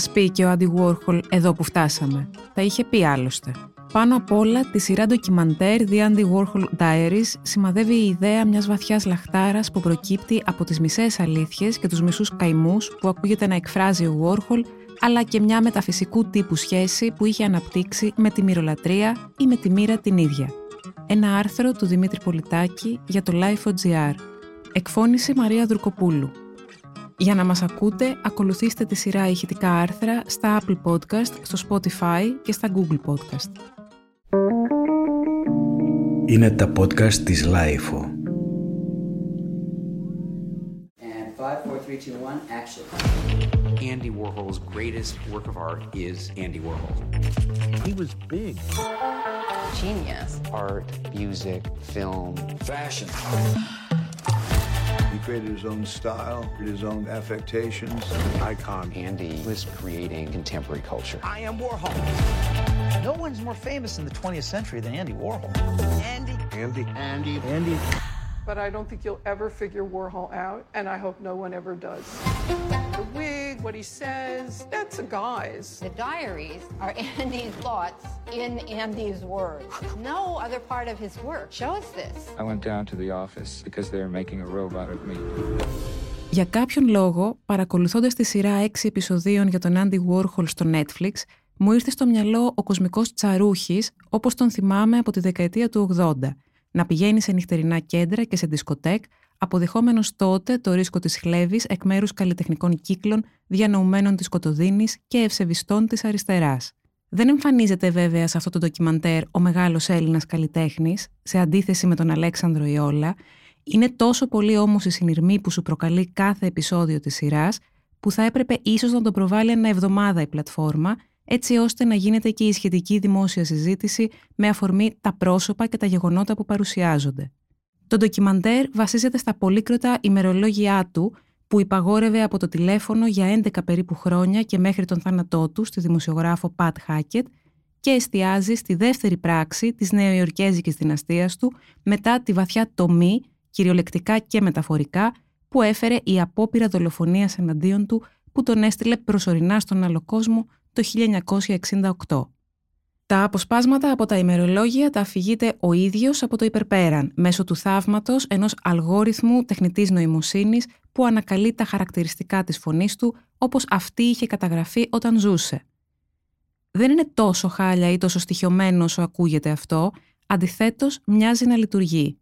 μας πει και ο Άντι Warhol εδώ που φτάσαμε. Τα είχε πει άλλωστε. Πάνω απ' όλα, τη σειρά ντοκιμαντέρ The Andy Warhol Diaries σημαδεύει η ιδέα μιας βαθιάς λαχτάρας που προκύπτει από τις μισές αλήθειες και τους μισούς καημούς που ακούγεται να εκφράζει ο Warhol, αλλά και μια μεταφυσικού τύπου σχέση που είχε αναπτύξει με τη μυρολατρεία ή με τη μοίρα την ίδια. Ένα άρθρο του Δημήτρη Πολιτάκη για το Life.gr. Εκφώνηση Μαρία Δουρκοπούλου. Για να μας ακούτε, ακολουθήστε τη σειρά ηχητικά άρθρα στα Apple Podcast, στο Spotify και στα Google Podcast. Είναι τα podcast της Lifeo. And five, four, three, two, one, action. Andy Warhol's greatest work of art is Andy Warhol. He was big. Genius. Art, music, film, Fashion. He created his own style, his own affectations. Icon. Andy was creating contemporary culture. I am Warhol. No one's more famous in the 20th century than Andy Warhol. Andy. Andy. Andy. Andy. But I don't think you'll ever figure Warhol out, and I hope no one ever does. The wig, what he says, that's a guise. The diaries are Andy's thoughts in Andy's words. No other part of his work shows this. I went down to the office because they were making a robot of me. Για κάποιον λόγο, παρακολουθώντας τη σειρά 6 επεισοδίων για τον Andy Warhol στο Netflix, μου ήρθε στο μυαλό ο κοσμικός τσαρούχης, όπως τον θυμάμαι από τη δεκαετία του 80, να πηγαίνει σε νυχτερινά κέντρα και σε δισκοτέκ, αποδεχόμενος τότε το ρίσκο της χλέβης εκ μέρους καλλιτεχνικών κύκλων, διανοουμένων της Κοτοδίνης και ευσεβιστών της αριστεράς. Δεν εμφανίζεται βέβαια σε αυτό το ντοκιμαντέρ ο μεγάλος Έλληνας καλλιτέχνης, σε αντίθεση με τον Αλέξανδρο Ιόλα, είναι τόσο πολύ όμως η συνειρμή που σου προκαλεί κάθε επεισόδιο της σειράς, που θα έπρεπε ίσως να το προβάλλει ένα εβδομάδα η πλατφόρμα, έτσι ώστε να γίνεται και η σχετική δημόσια συζήτηση με αφορμή τα πρόσωπα και τα γεγονότα που παρουσιάζονται. Το ντοκιμαντέρ βασίζεται στα πολύκροτα ημερολόγια του που υπαγόρευε από το τηλέφωνο για 11 περίπου χρόνια και μέχρι τον θάνατό του στη δημοσιογράφο Πατ Χάκετ και εστιάζει στη δεύτερη πράξη της νεοϊορκέζικης δυναστείας του μετά τη βαθιά τομή, κυριολεκτικά και μεταφορικά, που έφερε η απόπειρα δολοφονίας εναντίον του που τον έστειλε προσωρινά στον άλλο κόσμο το 1968. Τα αποσπάσματα από τα ημερολόγια τα αφηγείται ο ίδιος από το υπερπέραν, μέσω του θαύματος ενός αλγόριθμου τεχνητής νοημοσύνης που ανακαλεί τα χαρακτηριστικά της φωνής του όπως αυτή είχε καταγραφεί όταν ζούσε. Δεν είναι τόσο χάλια ή τόσο στοιχειωμένο όσο ακούγεται αυτό, αντιθέτως μοιάζει να λειτουργεί.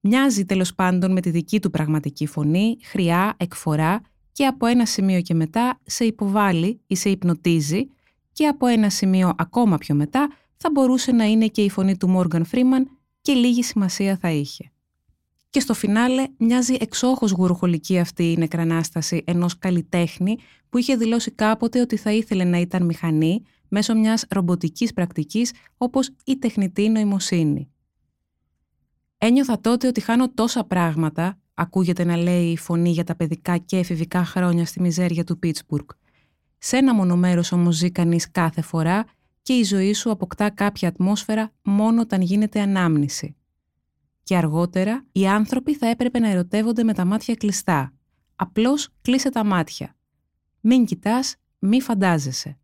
Μοιάζει τέλος πάντων με τη δική του πραγματική φωνή, χρειά, εκφορά και από ένα σημείο και μετά σε υποβάλλει ή σε υπνοτίζει και από ένα σημείο ακόμα πιο μετά θα μπορούσε να είναι και η φωνή του Μόργαν Φρήμαν και λίγη σημασία θα είχε. Και στο φινάλε μοιάζει εξόχως γουροχολική αυτή η νεκρανάσταση ενός καλλιτέχνη που είχε δηλώσει κάποτε ότι θα ήθελε να ήταν μηχανή μέσω μιας ρομποτικής πρακτικής όπως η τεχνητή νοημοσύνη. Ένιωθα τότε ότι χάνω τόσα πράγματα, ακούγεται να λέει η φωνή για τα παιδικά και εφηβικά χρόνια στη μιζέρια του Πίτσμπουργκ. Σε ένα μονομέρος όμως ζει κανείς κάθε φορά και η ζωή σου αποκτά κάποια ατμόσφαιρα μόνο όταν γίνεται ανάμνηση. Και αργότερα οι άνθρωποι θα έπρεπε να ερωτεύονται με τα μάτια κλειστά. Απλώς κλείσε τα μάτια. Μην κοιτάς, μη φαντάζεσαι.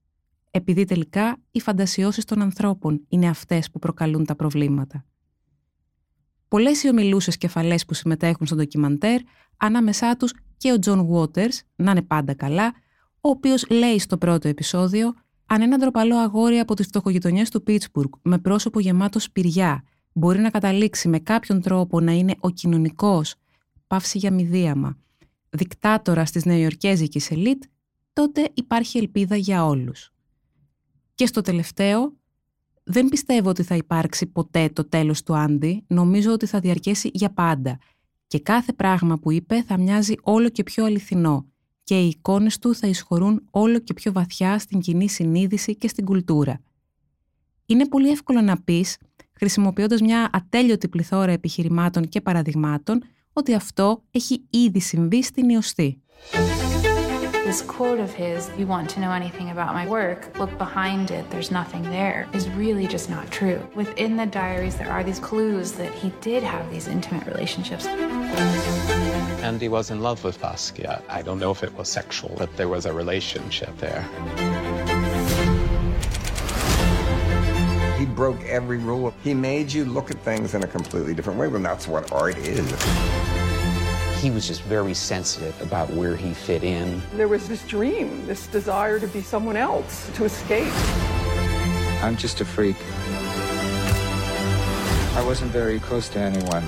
Επειδή τελικά οι φαντασιώσεις των ανθρώπων είναι αυτές που προκαλούν τα προβλήματα. Πολλές οι ομιλούσες κεφαλές που συμμετέχουν στο ντοκιμαντέρ, ανάμεσά τους και ο Τζον Βότερς, να είναι πάντα καλά, ο οποίος λέει στο πρώτο επεισόδιο αν ένα ντροπαλό αγόρι από τις φτωχογειτονιές του Πίτσμπουργκ με πρόσωπο γεμάτο σπυριά μπορεί να καταλήξει με κάποιον τρόπο να είναι ο κοινωνικός, παύση για μηδίαμα, δικτάτορα τη νεοϊορκέζικη ελίτ, τότε υπάρχει ελπίδα για όλους. Και στο τελευταίο, δεν πιστεύω ότι θα υπάρξει ποτέ το τέλος του Άντι, νομίζω ότι θα διαρκέσει για πάντα και κάθε πράγμα που είπε θα μοιάζει όλο και πιο αληθινό και οι εικόνες του θα εισχωρούν όλο και πιο βαθιά στην κοινή συνείδηση και στην κουλτούρα. Είναι πολύ εύκολο να πεις, χρησιμοποιώντας μια ατέλειωτη πληθώρα επιχειρημάτων και παραδειγμάτων, ότι αυτό έχει ήδη συμβεί στην ιωστή. This quote of his, you want to know anything about my work, look behind it, there's nothing there, is really just not true. Within the diaries, there are these clues that he did have these intimate relationships. Andy was in love with Basquiat. I don't know if it was sexual, but there was a relationship there. He broke every rule. He made you look at things in a completely different way, and that's what art is. He was just very sensitive about where he fit in. There was this dream, this desire to be someone else, to escape. I'm just a freak. I wasn't very close to anyone.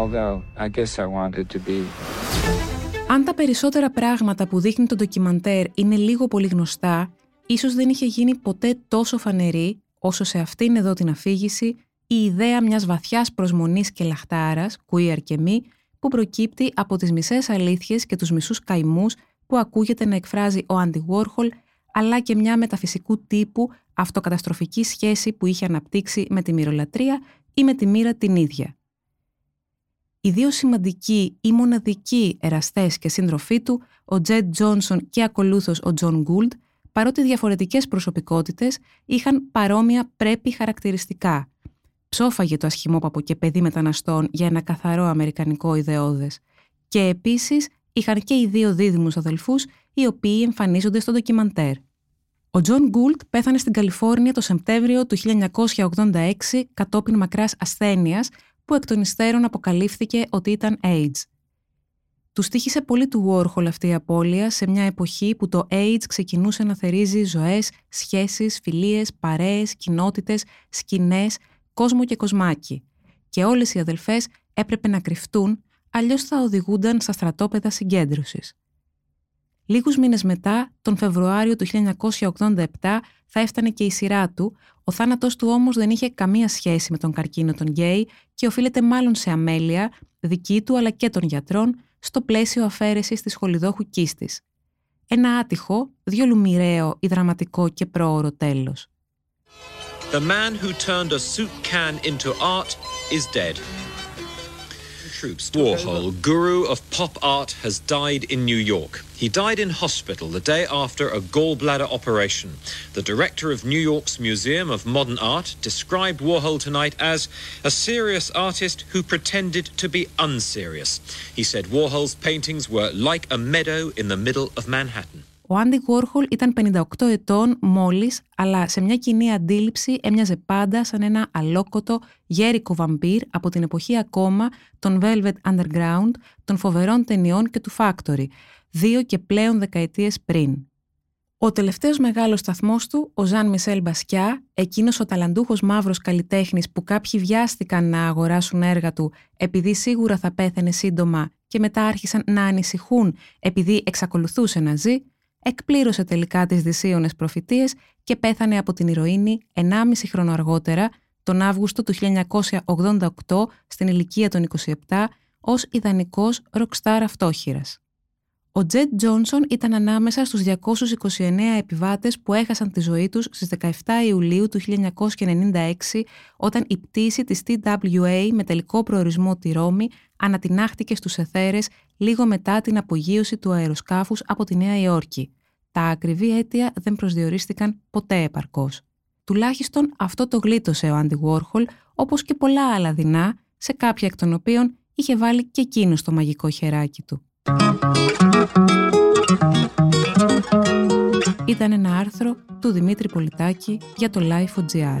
Although, I guess I wanted to be. Αν τα περισσότερα πράγματα που δείχνει το ντοκιμαντέρ είναι λίγο πολύ γνωστά, ίσως δεν είχε γίνει ποτέ τόσο φανερή όσο σε αυτήν εδώ την αφήγηση η ιδέα μιας βαθιάς προσμονής και λαχτάρας, queer και μη, που προκύπτει από τις μισές αλήθειες και τους μισούς καημούς που ακούγεται να εκφράζει ο Άντι Βόρχολ, αλλά και μια μεταφυσικού τύπου αυτοκαταστροφική σχέση που είχε αναπτύξει με τη μοιρολατρία ή με τη μοίρα την ίδια. Οι δύο σημαντικοί ή μοναδικοί εραστές και σύντροφοί του, ο Τζεντ Τζόνσον και ακολούθως ο Τζον Γκούλτ, παρότι διαφορετικές προσωπικότητες, είχαν παρόμοια preppy χαρακτηριστικά. Ψόφαγε το ασχημόπαπο και παιδί μεταναστών για ένα καθαρό αμερικανικό ιδεώδες. Και επίσης είχαν και οι δύο δίδυμους αδελφούς, οι οποίοι εμφανίζονται στο ντοκιμαντέρ. Ο Τζον Γκούλτ πέθανε στην Καλιφόρνια το Σεπτέμβριο του 1986 κατόπιν μακράς ασθένειας που εκ των υστέρων αποκαλύφθηκε ότι ήταν AIDS. Τους τύχησε πολύ του Warhol αυτή η απώλεια σε μια εποχή που το AIDS ξεκινούσε να θερίζει ζωές, σχέσεις, φιλίες, παρέες, κοινότητες, σκηνές, κόσμο και κοσμάκι. Και όλες οι αδελφές έπρεπε να κρυφτούν, αλλιώς θα οδηγούνταν στα στρατόπεδα συγκέντρωσης. Λίγους μήνες μετά, τον Φεβρουάριο του 1987, θα έφτανε και η σειρά του, ο θάνατός του όμως δεν είχε καμία σχέση με τον καρκίνο των γκέι και οφείλεται μάλλον σε αμέλεια, δική του αλλά και των γιατρών, στο πλαίσιο αφαίρεσης της χολιδόχου κίστης. Ένα άτυχο, διόλου μοιραίο ή δραματικό και πρόωρο τέλος. The man who turned a soup can into art is dead. Warhol, guru of pop art, has died in New York. He died in hospital the day after a gallbladder operation. The director of New York's Museum of Modern Art described Warhol tonight as a serious artist who pretended to be unserious. He said Warhol's paintings were like a meadow in the middle of Manhattan. Ο Άντι Γουόρχολ ήταν 58 ετών μόλις, αλλά σε μια κοινή αντίληψη έμοιαζε πάντα σαν ένα αλόκοτο γέρικο βαμπύρ από την εποχή ακόμα των Velvet Underground, των φοβερών ταινιών και του Factory, δύο και πλέον δεκαετίες πριν. Ο τελευταίος μεγάλος σταθμός του, ο Ζαν Μισελ Μπασκιά, εκείνος ο ταλαντούχος μαύρος καλλιτέχνης που κάποιοι βιάστηκαν να αγοράσουν έργα του επειδή σίγουρα θα πέθαινε σύντομα και μετά άρχισαν να ανησυχούν επειδή εξακολουθούσε να ζει, εκπλήρωσε τελικά τις δυσίωνες προφητείες και πέθανε από την ηρωίνη 1,5 χρόνο αργότερα, τον Αύγουστο του 1988, στην ηλικία των 27, ως ιδανικός ροκστάρ αυτόχειρας. Ο Τζετ Τζόνσον ήταν ανάμεσα στους 229 επιβάτες που έχασαν τη ζωή τους στις 17 Ιουλίου του 1996 όταν η πτήση της TWA με τελικό προορισμό τη Ρώμη ανατινάχτηκε στους εθέρες λίγο μετά την απογείωση του αεροσκάφους από τη Νέα Υόρκη. Τα ακριβή αίτια δεν προσδιορίστηκαν ποτέ επαρκώς. Τουλάχιστον αυτό το γλίτωσε ο Άντι Βόρχολ, όπως και πολλά άλλα δεινά, σε κάποια εκ των οποίων είχε βάλει και εκείνο το μαγικό χεράκι του. Ήταν ένα άρθρο του Δημήτρη Πολιτάκη για το Life.gr.